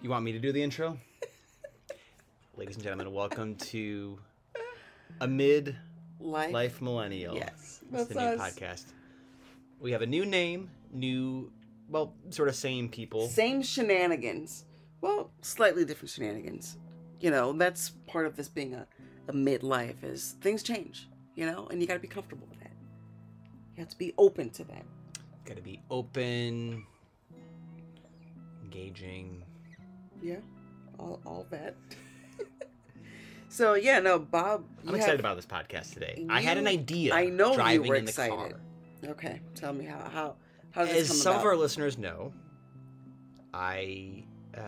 You want me to do the intro? Ladies and gentlemen, welcome to Amid Life. Life Millennial. Yes, that's the new us. podcast. We have a new name, new, well, sort of same people. Same shenanigans. Well, slightly different shenanigans. You know, that's part of this being a, a midlife is things change, you know, and you got to be comfortable with that. You have to be open to that. Got to be open, engaging. Yeah, all, all that. so, yeah, no, Bob. I'm excited have- about this podcast today. I had an idea. I know you driving were in the excited. car. Okay, tell me how how how does this As some about? of our listeners know, I uh,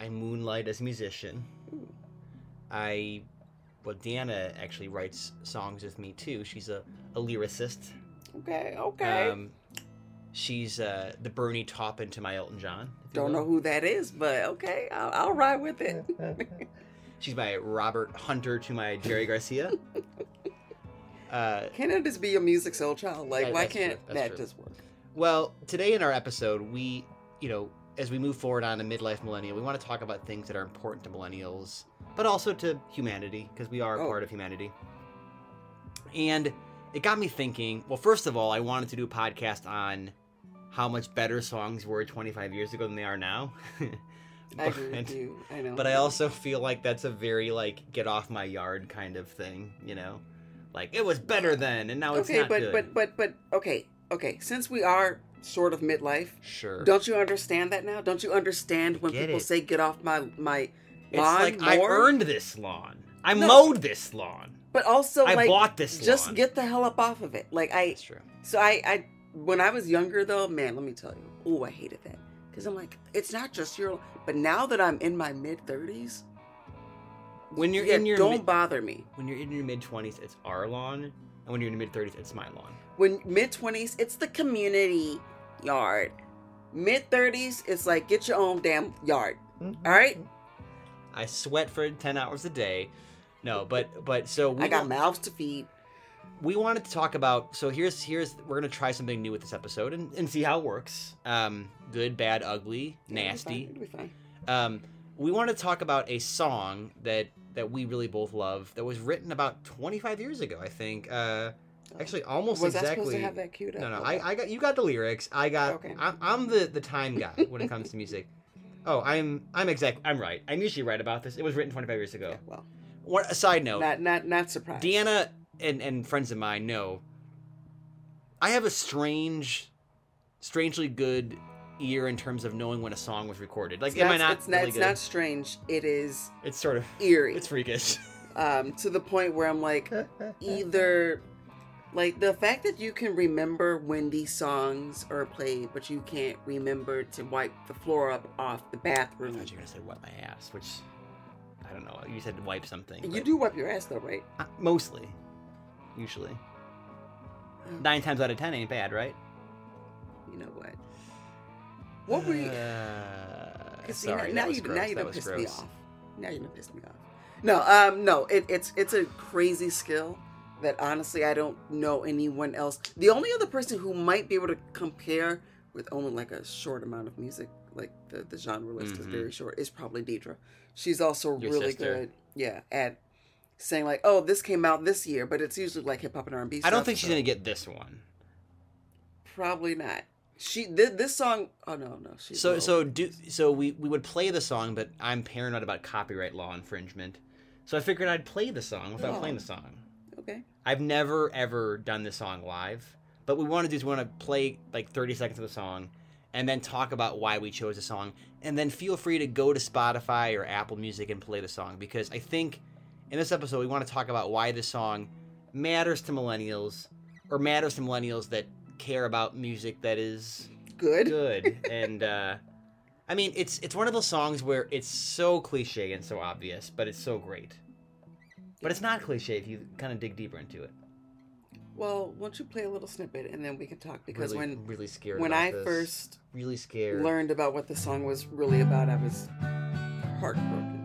I moonlight as a musician. Ooh. I well, DeAnna actually writes songs with me too. She's a, a lyricist. Okay, okay. Um, she's uh, the Bernie Taupin to my Elton John. Don't know who that is, but okay, I'll, I'll ride with it. She's my Robert Hunter to my Jerry Garcia. uh, Can't it just be a music soul child? Like, That- why can't that true. just work? Well, today in our episode, we, you know, as we move forward on a midlife millennial, we want to talk about things that are important to millennials, but also to humanity, because we are a Oh. part of humanity. And it got me thinking well, first of all, I wanted to do a podcast on how much better songs were 25 years ago than they are now. I agree with But- you. I know. But I also feel like that's a very, like, get off my yard kind of thing, you know? Like, it was better then, and now it's okay, not but good. but but but okay, okay. Since we are sort of midlife, Sure. don't you understand that now? Don't you understand when people it. say "get off my my it's lawn"? like, I earned this lawn. I No. mowed this lawn. But also, I like, bought this just lawn. get the hell up off of it. Like I, That's true. so I, I when I was younger though, man, let me tell you, oh, I hated that because I'm like, it's not just your. But now that I'm in my mid thirties, When you're yeah, in your don't mid, bother me. when you're in your mid twenties, it's our lawn, and when you're in your mid thirties, it's my lawn. When mid twenties, it's the community yard. Mid thirties, it's like get your own damn yard. Mm-hmm. All right, I sweat for ten hours a day. No, but but so we I got mouths to feed. We wanted to talk about. So here's here's we're gonna try something new with this episode and, and see how it works. Um, good, bad, ugly, nasty. It'll be fine. Um, we want to talk about a song that that we really both love that was written about 25 years ago. I think. Uh, actually, almost Was I exactly. supposed to have that queued up? No, no. Okay. I, I got you. Got the lyrics. I got. Okay. I'm, I'm the the time guy when it comes to music. Oh, I'm I'm exact. I'm right. I'm usually right about this. It was written 25 years ago. Yeah, well, What? A side note. not not not surprised. DeAnna and and friends of mine know. I have a strange, strangely good ear in terms of knowing when a song was recorded. Like, It's am not, I not It's not. really It's good? not strange. It is It's sort of. eerie. It's freakish. um, to the point where I'm like, either like the fact that you can remember when these songs are played, but you can't remember to wipe the floor up off the I bathroom. thought you were gonna say wipe my ass, which I don't know. You said wipe something. You do wipe your ass though, right? Uh, mostly, usually. Nine times out of ten ain't bad, right? You know what? What were you? Uh, sorry, now was you gross. now you done pissed me off. Now you done pissed me off. No, um, no, it, it's it's a crazy skill that honestly I don't know anyone else. The only other person who might be able to compare with only like a short amount of music, like the the genre list is Mhm. very short, is probably Deidre. She's also Your really sister. good, yeah, at saying like, oh, this came out this year, but it's usually like hip hop and R and B. I don't think she's gonna get this one. Probably not. She this, this song. Oh no, no. She's So so do so we we would play the song, but I'm paranoid about copyright law infringement. So I figured I'd play the song without Oh. playing the oh. song. okay. I've never ever done this song live, but we want to do is we want to play like 30 seconds of the song and then talk about why we chose the song and then feel free to go to Spotify or Apple Music and play the song because I think in this episode we want to talk about why this song matters to millennials or matters to millennials that care about music that is Good. good and uh I mean it's it's one of those songs where it's so cliche and so obvious, but it's so great. But it's not cliche if you kind of dig deeper into it. Well, why don't you play a little snippet and then we can talk because really, when really scared. when I this. first really scared. learned about what the song was really about, I was heartbroken.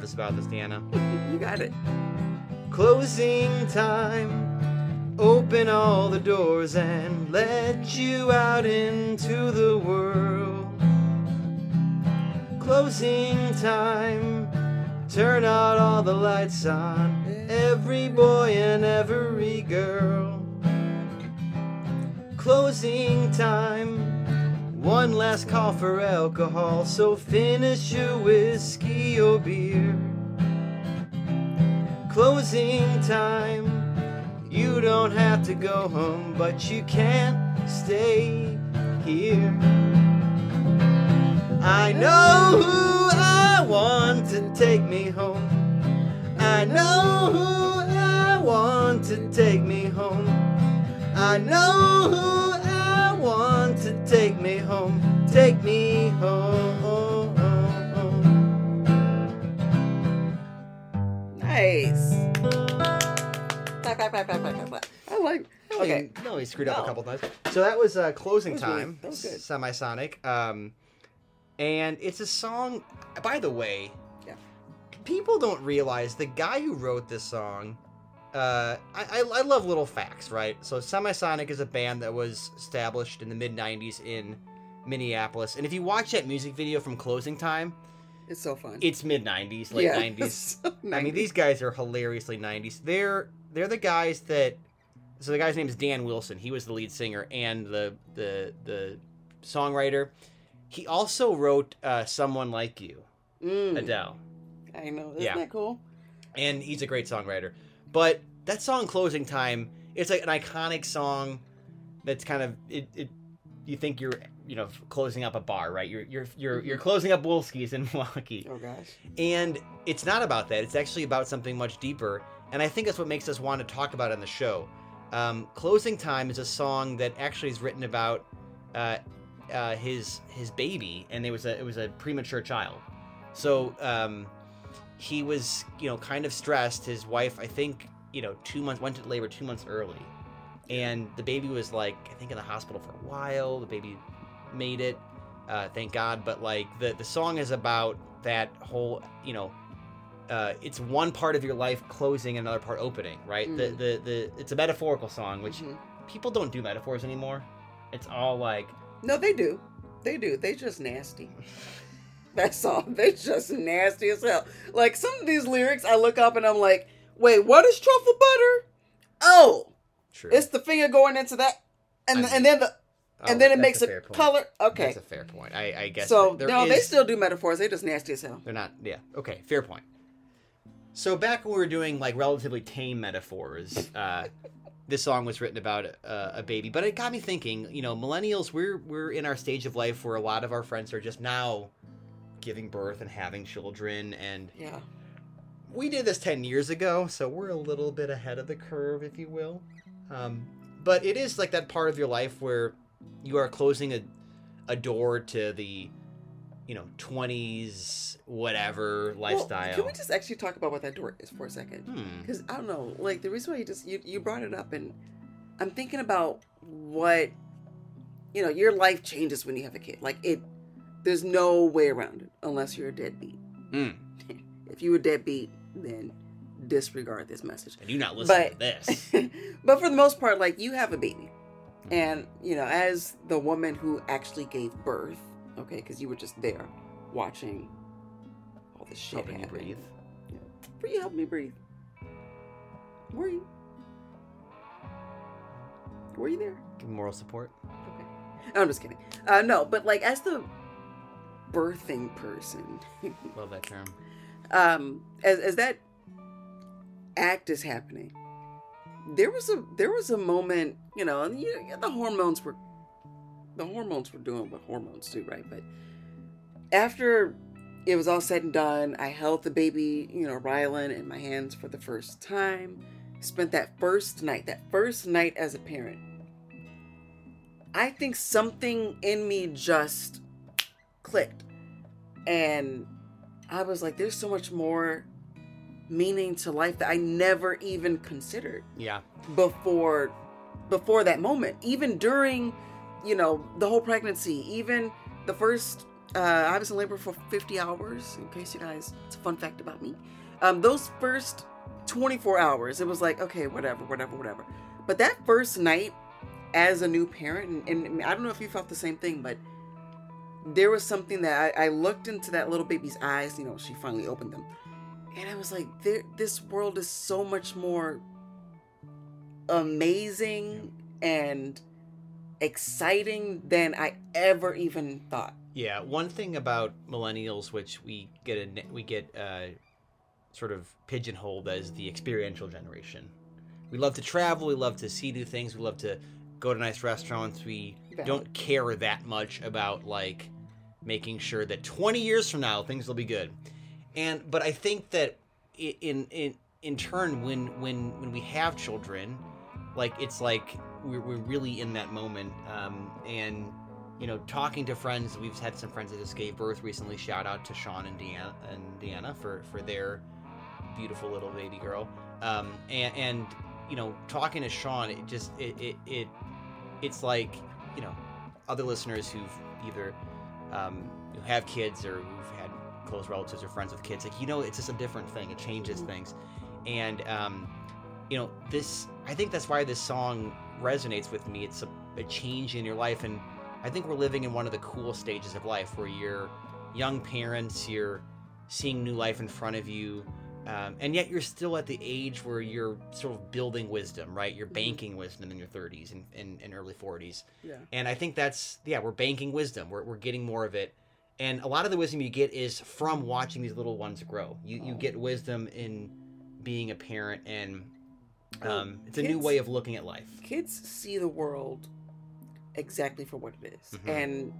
Nervous about this, DeAnna. You got it. Closing time. Open all the doors and let you out into the world. Closing time. Turn out all the lights on every boy and every girl. Closing time. One last call for alcohol, so finish your whiskey or beer. Closing time. You don't have to go home, but you can't stay here. I know who I want to take me home. I know who I want to take me home. I know who take me home. Take me home. Nice. Clap, clap, clap, clap, clap, clap, clap. I like. Okay. Okay, no, he screwed up a No. couple times. So that was uh, closing That was really- time. that was good. Semisonic. Um, and it's a song. By the way, Yeah. people don't realize the guy who wrote this song. Uh, I, I, love little facts, right? So Semisonic is a band that was established in the mid '90s in Minneapolis, and if you watch that music video from Closing Time, It's so fun. it's mid '90s, late Yeah, '90s. so I mean, these guys are hilariously '90s. They're they're the guys that. So the guy's name is Dan Wilson. He was the lead singer and the the the songwriter. He also wrote uh, "Someone Like You," Mm, Adele, I know. Isn't Yeah. that cool? and he's a great songwriter. But that song, "Closing Time," it's like an iconic song. That's kind of it. it you think you're you know closing up a bar, right? You're you're you're you're closing up Wolski's in Milwaukee. Oh gosh. And it's not about that. It's actually about something much deeper. And I think that's what makes us want to talk about it on the show. Um, Closing Time is a song that actually is written about uh, uh, his his baby, and it was a it was a premature child. So um, he was you know kind of stressed. His wife, I think, you know, two months went to labor two months early, and the baby was like I think in the hospital for a while. The baby made it, uh, thank God. But like the the song is about that whole you know. Uh, it's one part of your life closing, another part opening, right? The, Mm. the the it's a metaphorical song, which Mhm. people don't do metaphors anymore. It's all like No, they do. They do. They just nasty. That's song. They're just nasty as hell. Like some of these lyrics, I look up and I'm like, wait, what is truffle butter? Oh, true. it's the finger going into that, and I and then the Oh, and then it makes a a, color. Okay, That's a fair point. I, I guess. so no, they still do metaphors. They're just nasty as hell. They're not. Yeah. Okay. Fair point. So back when we were doing like relatively tame metaphors, uh, this song was written about uh, a baby. But it got me thinking. You know, millennials, we're we're in our stage of life where a lot of our friends are just now giving birth and having children, and Yeah. we did this 10 years ago, so we're a little bit ahead of the curve, if you will. Um, but it is like that part of your life where you are closing a, a door to the, you know, 20s, whatever lifestyle. Well, can we just actually talk about what that door is for a second? Hmm. Because I don't know, like the reason why you just you, you brought it up, and I'm thinking about what you know. Your life changes when you have a kid. Like it, there's no way around it unless you're a deadbeat. Hmm. If you a deadbeat, then disregard this message. And you're not listening But- to this. but for the most part, like you have a baby, and you know, as the woman who actually gave birth, okay, because you were just there watching all this shit Helping you happen. breathe. you help me breathe. Were you? Were you there? Give moral support. Okay. I'm just kidding. Uh, no, but like as the birthing person, Love that term. um, as as that act is happening, there was a there was a moment, you know, and you, the hormones were the hormones were doing what hormones do, right? But after it was all said and done, I held the baby, you know, Rylan in my hands for the first time. Spent that first night, that first night as a parent. I think something in me just clicked. And I was like, there's so much more meaning to life that I never even considered Yeah. before before that moment even during you know the whole pregnancy even the first uh, I was in labor for 50 hours. In case you guys, it's a fun fact about me. Um, those first 24 hours, it was like, okay, whatever, whatever, whatever. But that first night, as a new parent, and, and I don't know if you felt the same thing, but there was something that I, I looked into that little baby's eyes. You know, she finally opened them, and I was like, this world is so much more amazing and exciting than I ever even thought. Yeah, one thing about millennials, which we get a we get uh, sort of pigeonholed as the experiential generation. We love to travel. We love to see new things. We love to go to nice restaurants. We don't care that much about like making sure that 20 years from now things will be good. And but I think that in in in turn when when when we have children, like it's like we're, we're really in that moment. Um, and you know talking to friends we've had some friends that just gave birth recently. Shout out to sean and deanna and deanna for for their beautiful little baby girl. Um, and, and you know talking to sean it just it, it it it's like you know other listeners who've either um, who have kids or who've had close relatives or friends with kids like you know it's just a different thing. It changes Mhm. things. And um, you know this i think that's why this song resonates with me. It's a, a change in your life. And i think we're living in one of the cool stages of life where you're young parents you're seeing new life in front of you um, and yet you're still at the age where you're sort of building wisdom right you're banking wisdom in your 30s and, and, and early 40s Yeah. and I think that's yeah, we're banking wisdom. We're we're getting more of it. And a lot of the wisdom you get is from watching these little ones grow. You you get wisdom in being a parent and um, it's a new way of looking at life. kids see the world exactly for what it is. Mhm. and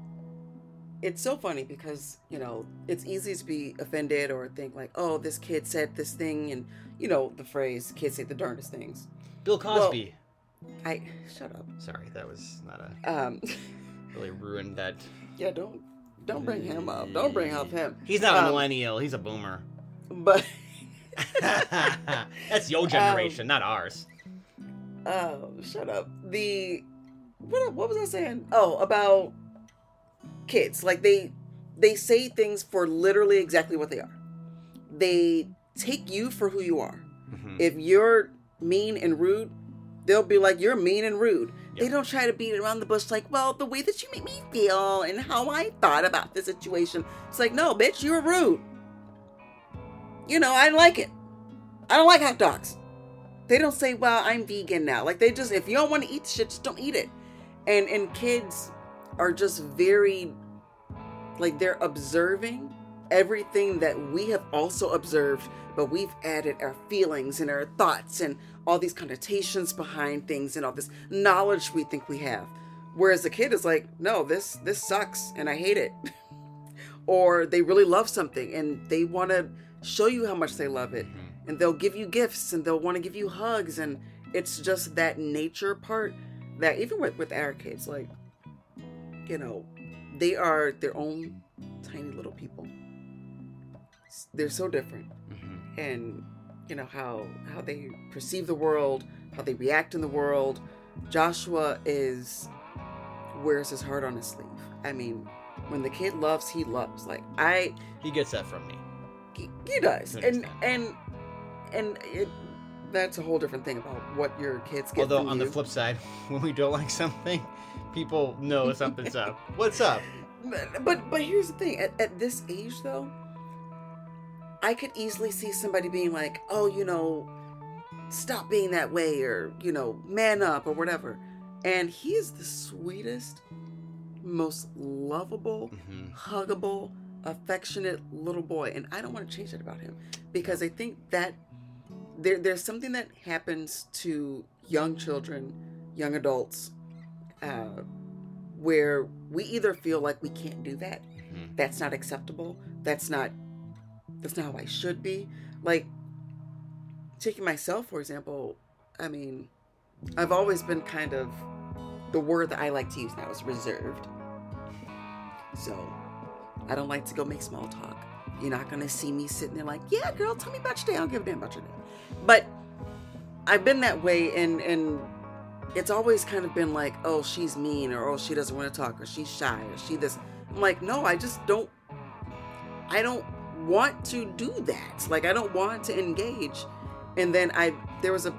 it's so funny because you know it's easy to be offended or think like oh this kid said this thing and you know the phrase kids say the darndest things Bill Cosby. i shut up Sorry, that was not a um really ruined that. yeah don't don't bring him up don't bring up him He's not a Um, millennial. He's a boomer. but That's your generation, not ours. oh shut up the what, what was i saying oh about kids. Like they they say things for literally exactly what they are. They take you for who you are. Mhm. if you're mean and rude they'll be like you're mean and rude. They don't try to beat around the bush like well the way that you made me feel and how i thought about the situation. It's like no bitch you're rude. You know i like it. I don't like hot dogs. They don't say well i'm vegan now. Like they just if you don't want to eat shit just don't eat it. And and kids are just very like they're observing everything that we have also observed but we've added our feelings and our thoughts and all these connotations behind things and all this knowledge we think we have. Whereas the kid is like no this this sucks and i hate it. Or they really love something and they want to show you how much they love it. Mhm. and they'll give you gifts and they'll want to give you hugs and it's just that nature part that even with, with our kids like you know they are their own tiny little people. They're so different. Mhm. and you know how how they perceive the world how they react in the world. Joshua is wears his heart on his sleeve. I mean when the kid loves he loves. Like i He gets that from me. he, he does. And and and it that's a whole different thing about what your kids get Although on you. the flip side, when we don't like something, people know something's up. What's up? But but, here's the thing: at, at this age, though, I could easily see somebody being like, "Oh, you know, stop being that way," or you know, "Man up," or whatever. And he is the sweetest, most lovable, Mhm. huggable, affectionate little boy, and I don't want to change that about him because I think that there there's something that happens to young children, young adults, uh, where we either feel like we can't do that, Mhm. that's not acceptable, that's not that's not how I should be. Like taking myself for example, I mean, I've always been kind of the word that I like to use now is reserved. So I don't like to go make small talk. You're not gonna see me sitting there like, yeah, girl, tell me about your day. I don't give a damn about your day. But I've been that way and and it's always kind of been like, oh, she's mean or oh she doesn't want to talk or she's shy or she this I'm like, no, I just don't. I don't want to do that. Like, I don't want to engage. And then I, there was a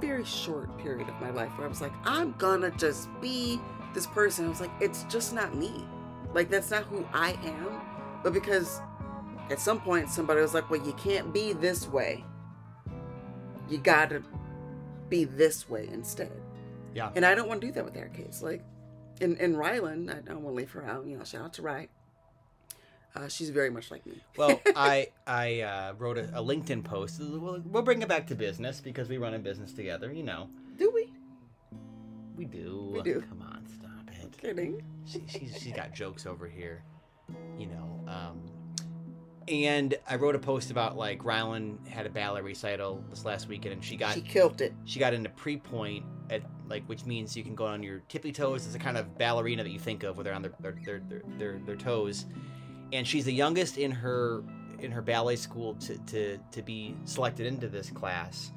very short period of my life where I was like, I'm gonna just be this person. I was like, it's just not me. Like, that's not who I am. But because at some point somebody was like, well, you can't be this way. You gotta be this way instead. Yeah. And I don't want to do that with our kids. Like, in, in Rylan, I don't want to leave her out. You know, shout out to Rye. Uh, she's very much like me. Well, I I uh, wrote a, a LinkedIn post. We'll, we'll bring it back to business because we run a business together. You know, Do we? we do. We do. Come on, stop it. Kidding. She, she's she's got jokes over here. You know. Um, and I wrote a post about like Rylan had a ballet recital this last weekend, and she got She killed it. she got into pre-pointe at like which means you can go on your tippy toes it's a kind of ballerina that you think of where they're on their their, their, their, their, their toes. And she's the youngest in her in her ballet school to, to to be selected into this class.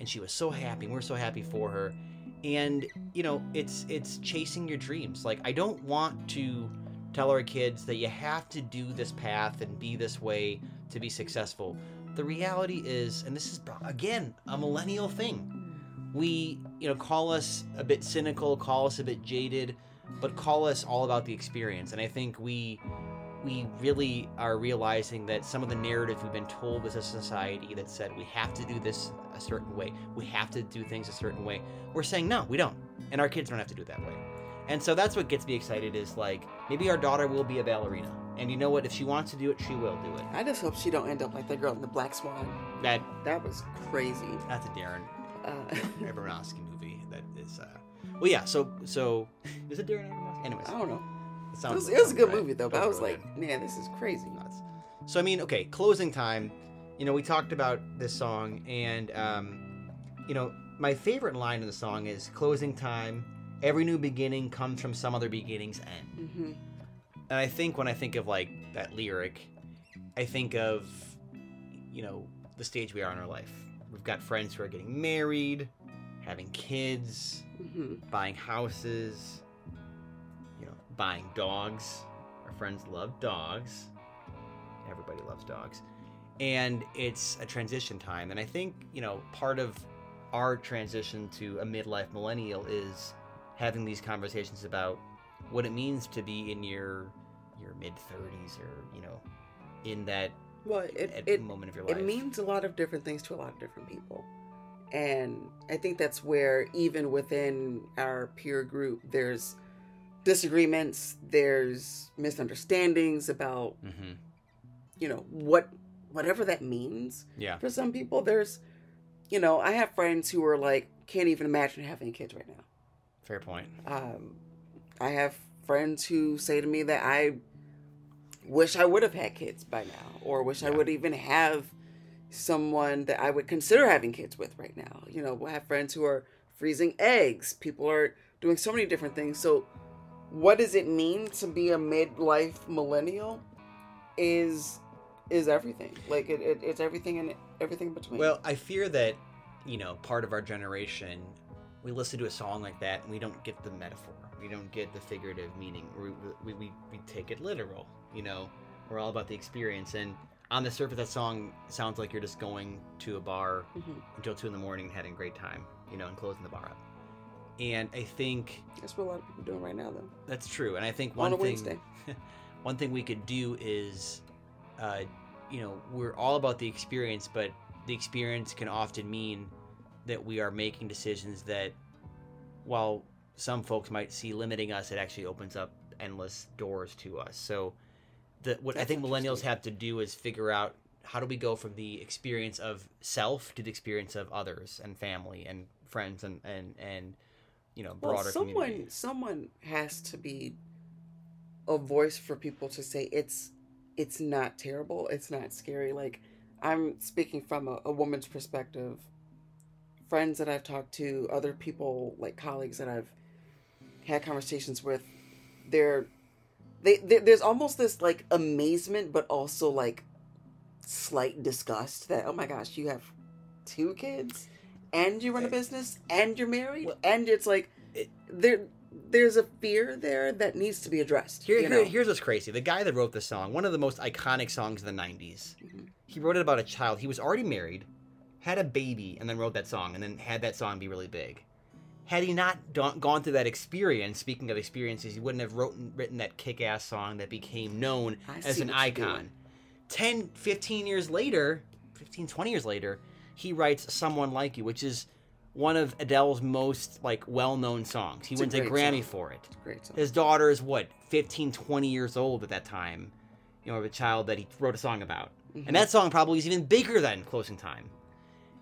And she was so happy and we're so happy for her. And you know it's it's chasing your dreams. Like i don't want to tell our kids that you have to do this path and be this way to be successful. The reality is and this is again a millennial thing we you know call us a bit cynical call us a bit jaded but call us all about the experience. And i think we we really are realizing that some of the narratives we've been told as a society that said we have to do this a certain way we have to do things a certain way we're saying no we don't. And our kids don't have to do it that way. And so that's what gets me excited is like maybe our daughter will be a ballerina. And you know what? If she wants to do it she will do it. I just hope she don't end up like that girl in the Black Swan. that That was crazy. that's a Darren Uh, Aronofsky movie that is uh well yeah so so is it Darren Aronofsky anyways I don't know. it It was, it was a good right. movie though, but I was like, man, this is crazy. Nuts. so I mean okay closing time you know we talked about this song and um you know my favorite line in the song is closing time every new beginning comes from some other beginning's end hmm and I think when I think of like that lyric, I think of you know the stage we are in our life. We've got friends who are getting married, having kids, hmm buying houses, you know, buying dogs. Our friends love dogs. Everybody loves dogs. And it's a transition time. And I think, you know, part of our transition to a midlife millennial is having these conversations about what it means to be in your your mid 30s or, you know, in that Well, it at it moment of your life. it means a lot of different things to a lot of different people, and I think that's where even within our peer group, there's disagreements, there's misunderstandings about hmm you know what whatever that means. Yeah. For some people, there's you know I have friends who are like can't even imagine having kids right now. Fair point. Um, I have friends who say to me that I wish I would have had kids by now, or wish I would even have someone that I would consider having kids with right now. You know, I have friends who are freezing eggs. People are doing so many different things. So, what does it mean to be a midlife millennial? Is is everything like it, it, it's everything and everything in between. Well, I fear that, you know, part of our generation, we listen to a song like that and we don't get the metaphor. We don't get the figurative meaning. We, we, we, we take it literal, you know? We're all about the experience. And on the surface, that song sounds like you're just going to a bar Mhm. until 2 in the morning and having a great time, you know, and closing the bar up. And I think that's what a lot of people are doing right now, though. that's true. And I think On one a thing Wednesday. one thing we could do is uh, you know we're all about the experience but the experience can often mean that we are making decisions that while some folks might see limiting us it actually opens up endless doors to us so the, what i think millennials have to do is figure out how do we go from the experience of self to the experience of others and family and friends and and and you know broader well, someone community. someone has to be a voice for people to say it's it's not terrible it's not scary. Like i'm speaking from a, a woman's perspective. Friends that i've talked to other people like colleagues that i've had conversations with they're they, they there's almost this like amazement but also like slight disgust that oh my gosh you have two kids and you run a eh. business and you're married Well- and it's like It- there there's a fear there that needs to be addressed. Here, here- here's what's crazy. The guy that wrote the song, one of the most iconic songs of the 90s, mm-hmm. he wrote it about a child. He was already married, had a baby, and then wrote that song, and then had that song be really big. Had he not don- gone through that experience, speaking of experiences, he wouldn't have wrote, written that kick ass song that became known I as an icon. doing. 10, 15 years later, 15, 20 years later, he writes Someone Like You, which is one of Adele's most like well-known songs. He It's wins a, Grammy song. for it. Great song. His daughter is what 15, 20 years old at that time. You know, of a child that he wrote a song about, Mm-hmm. and that song probably is even bigger than Closing Time.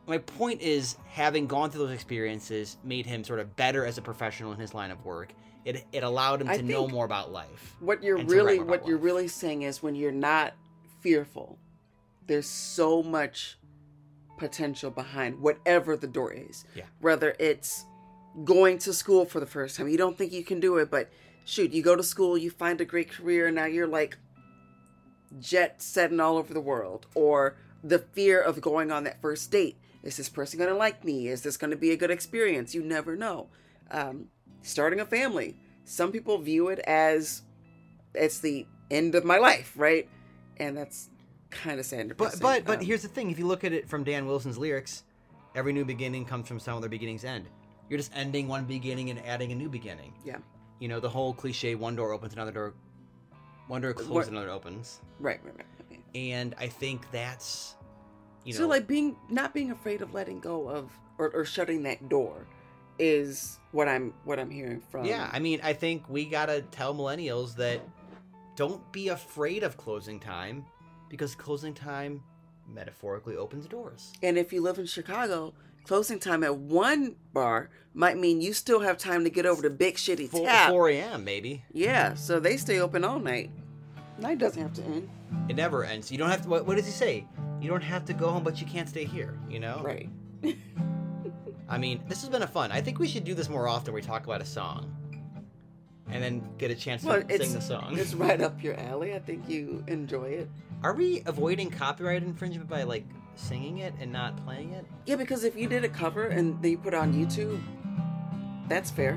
My point is, having gone through those experiences made him sort of better as a professional in his line of work. It it allowed him I to know more about life. what you're and to write really what about you're really saying is when you're not fearful there's so much potential behind whatever the door is Yeah. whether it's going to school for the first time you don't think you can do it but shoot you go to school you find a great career and now you're like jet setting all over the world or the fear of going on that first date is this person going to like me is this going to be a good experience you never know um, starting a family some people view it as it's the end of my life right and that's kind of sad But but but Um, here's the thing: if you look at it from Dan Wilson's lyrics, every new beginning comes from some other beginning's end. You're just ending one beginning and adding a new beginning. yeah You know the whole cliche: one door opens, another door, one door closes, What- another opens. right right right, right. And I think that's, you know, so like being not being afraid of letting go of or, or shutting that door is what i'm what i'm hearing from yeah. I mean, I think we gotta tell millennials that don't be afraid of closing time, because closing time metaphorically opens doors. And if you live in Chicago, closing time at one bar might mean you still have time to get over to Big Shitty Four, Tap. 4 a.m. maybe. Yeah, so they stay open all night. Night doesn't have to end. It never ends. You don't have to. What, what does he say? You don't have to go home, but you can't stay here. You know. Right. I mean, this has been a fun. I think we should do this more often. We talk about a song, and then get a chance to Well, sing the song. it's right up your alley. I think you enjoy it. Are we avoiding copyright infringement by like singing it and not playing it? Yeah, because if you did a cover and they put it on YouTube, that's fair.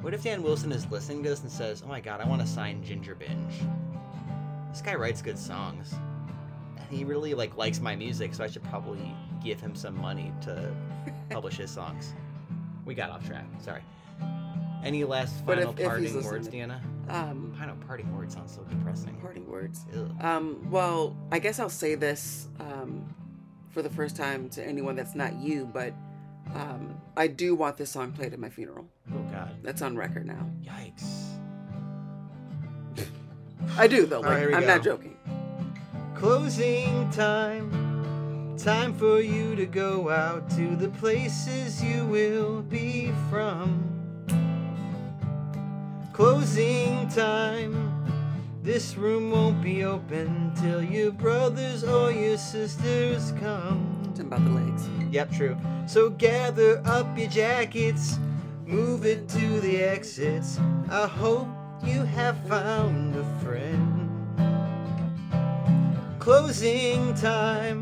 What if Dan Wilson is listening to this and says, "Oh my God, I want to sign Ginger Binge. This guy writes good songs, he really like likes my music, so I should probably give him some money to publish his songs." We got off track. Sorry. Any last But final if- if he's parting listening words, to- DeAnna? Um, I know parting words sounds so depressing. parting words. Ugh. Um, well, I guess I'll say this um, for the first time to anyone that's not you, but um, I do want this song played at my funeral. Oh God. That's on record now. Yikes. I do though. All Like, right, here we I'm go. not joking. Closing time. Time for you to go out to the places you will be from. Closing time. This room won't be open till your brothers or your sisters come. Talking about the legs. Yep, true. So gather up your jackets, move it to the exits. I hope you have found a friend. Closing time.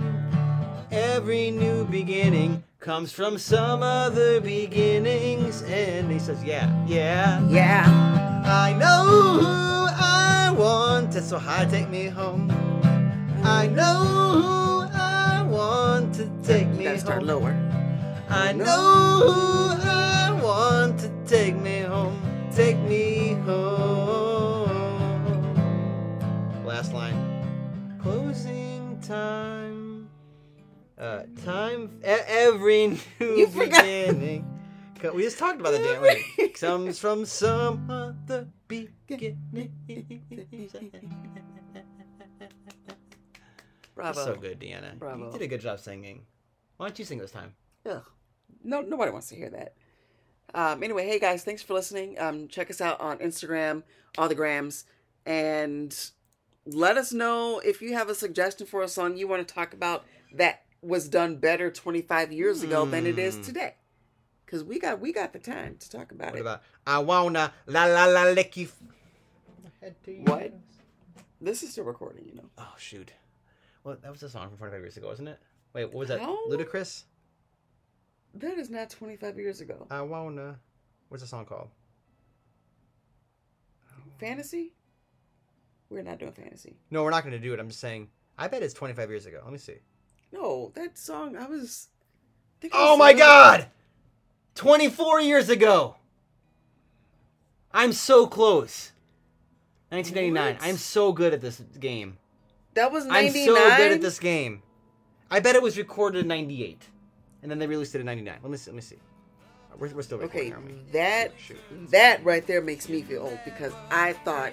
Every new beginning comes from some other beginning's And He says, Yeah, yeah. Yeah. I know who I want, and so high take me home. I know who I want to take me gotta start home. lower. I know who time. Uh, time. Every new You beginning. We just talked about the damn right. Comes from some other beginning. Bravo. So good, DeAnna. Bravo. You did a good job singing. Why don't you sing this time? Ugh. No, nobody wants to hear that. Um, anyway, hey guys, thanks for listening. Um, check us out on Instagram, all the grams, and let us know if you have a suggestion for a song you want to talk about that was done better 25 years ago than it is Hmm. today. Because we got we got the time to talk about What it. about I wanna la la la lick you? What? This is still recording, you know. Oh shoot! Well, that was a song from 25 years ago, wasn't it? Wait, what was that? How? Ludacris. That is not 25 years ago. I wanna. What's the song called? fantasy. We're not doing fantasy. No, we're not going to do it. I'm just saying. I bet it's 25 years ago. Let me see. No, that song I was. I think I Oh my god! 24 years ago! I'm so close. 1999. What? I'm so good at this game. That was 99. I'm so good at this game. I bet it was recorded in 98. And then they released it in 99. Let me see. Let me see. Uh, we're, we're still recording, Okay, we? that Shoot. that right there makes me feel old because I thought,